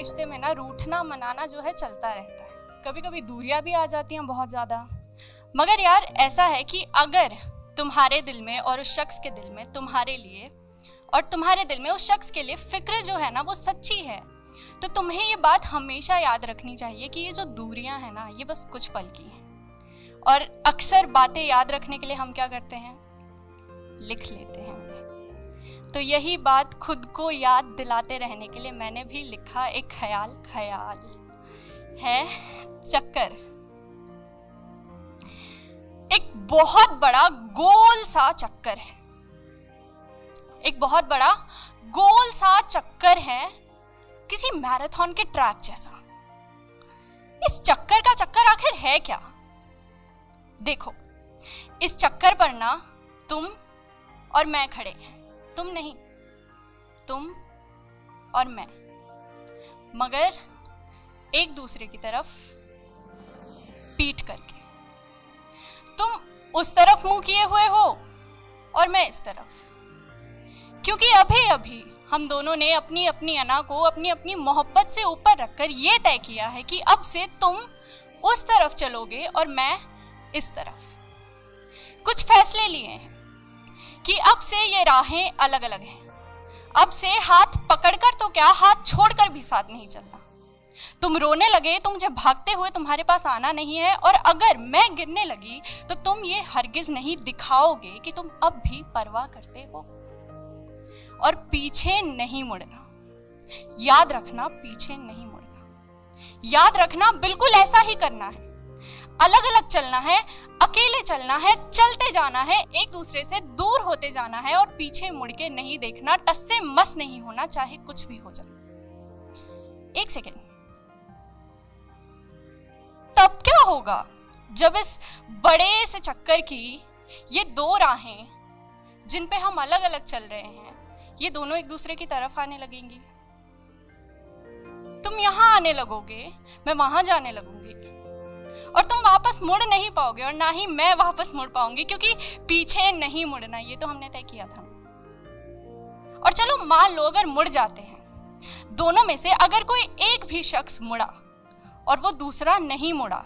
रिश्ते में ना रूठना, मनाना जो है चलता रहता है। कभी कभी दूरियाँ भी आ जाती हैं बहुत ज़्यादा। मगर यार, ऐसा है कि अगर तुम्हारे दिल में और उस शख्स के दिल में तुम्हारे लिए और तुम्हारे दिल में उस शख्स के लिए फ़िक्र जो है ना, वो सच्ची है तो तुम्हें ये बात हमेशा याद रखनी चाहिए कि ये जो दूरियाँ हैं ना, ये बस कुछ पल की हैं। और अक्सर बातें याद रखने के लिए हम क्या करते हैं? लिख लेते हैं। तो यही बात खुद को याद दिलाते रहने के लिए मैंने भी लिखा एक ख्याल ख्याल है चक्कर। एक बहुत बड़ा गोल सा चक्कर है। एक बहुत बड़ा गोल सा चक्कर है किसी मैराथन के ट्रैक जैसा। इस चक्कर का चक्कर आखिर है क्या? देखो, इस चक्कर पर ना तुम और मैं खड़े हैं। तुम नहीं, तुम और मैं। मगर एक दूसरे की तरफ़ पीट करके। तुम उस तरफ़ मुँह किए हुए हो और मैं इस तरफ़। क्योंकि अभी अभी हम दोनों ने अपनी अपनी अना को अपनी अपनी मोहब्बत से ऊपर रखकर यह तय किया है कि अब से तुम उस तरफ़ चलोगे और मैं इस तरफ़। कुछ फैसले लिए हैं। कि अब से ये राहें अलग अलग हैं। अब से हाथ पकड़कर तो क्या हाथ छोड़कर भी साथ नहीं चलना तुम रोने लगे तो मुझे भागते हुए तुम्हारे पास आना नहीं है और अगर मैं गिरने लगी तो तुम ये हरगिज नहीं दिखाओगे कि तुम अब भी परवाह करते हो। और पीछे नहीं मुड़ना। याद रखना, पीछे नहीं मुड़ना। याद रखना बिल्कुल ऐसा ही करना है। अलग अलग चलना है अकेले चलना है, चलते जाना है, एक दूसरे से दूर होते जाना है और पीछे मुड़ के नहीं देखना टस से मस नहीं होना, चाहे कुछ भी हो जाए। एक सेकेंड। तब क्या होगा जब इस बड़े से चक्कर की ये दो राहें, जिन पे हम अलग अलग चल रहे हैं, ये दोनों एक दूसरे की तरफ़ आने लगेंगी? तुम यहाँ आने लगोगे, मैं वहाँ जाने लगूँगी। और तुम वापस मुड़ नहीं पाओगे और ना ही मैं वापस मुड़ पाऊँगी, क्योंकि पीछे नहीं मुड़ना, ये तो हमने तय किया था। और चलो मान लो अगर मुड़ जाते हैं, दोनों में से अगर कोई एक भी शख्स मुड़ा और वो दूसरा नहीं मुड़ा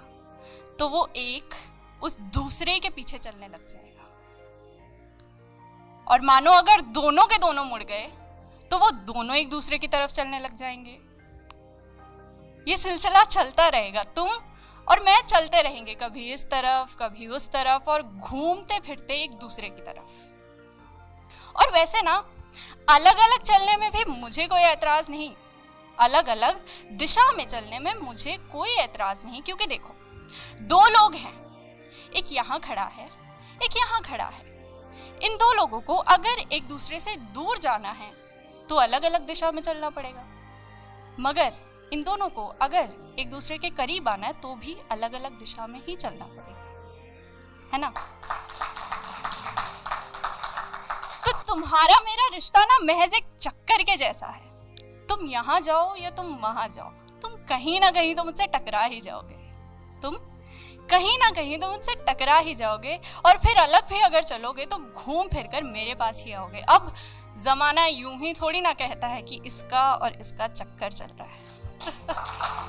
तो वो एक उस दूसरे के पीछे चलने लग जाएगा। और मानो अगर दोनों के दोनों मुड़ गए तो वो दोनों एक दूसरे की तरफ़ चलने लग जाएँगे। ये सिलसिला चलता रहेगा। तुम और मैं चलते रहेंगे कभी इस तरफ़, कभी उस तरफ़ और घूमते फिरते एक दूसरे की तरफ़। और वैसे ना अलग अलग चलने में भी मुझे कोई ऐतराज नहीं। अलग अलग दिशा में चलने में मुझे कोई ऐतराज नहीं, क्योंकि देखो, दो लोग हैं। एक यहाँ खड़ा है, एक यहाँ खड़ा है। इन दो लोगों को अगर एक दूसरे से दूर जाना है तो अलग अलग दिशा में चलना पड़ेगा। मगर इन दोनों को अगर एक दूसरे के करीब आना है तो भी अलग अलग दिशा में ही चलना पड़ेगा। है ना? तो तुम्हारा मेरा रिश्ता ना महज एक चक्कर के जैसा है। तुम यहाँ जाओ या तुम वहाँ जाओ। तुम कहीं ना कहीं तो मुझसे टकरा ही जाओगे। तुम कहीं ना कहीं तो मुझसे टकरा ही जाओगे और फिर अलग भी अगर चलोगे तो घूम फिर कर मेरे पास ही आओगे। अब जमाना यूँ ही थोड़ी ना कहता है कि इसका और इसका चक्कर चल रहा है। Ha ha ha!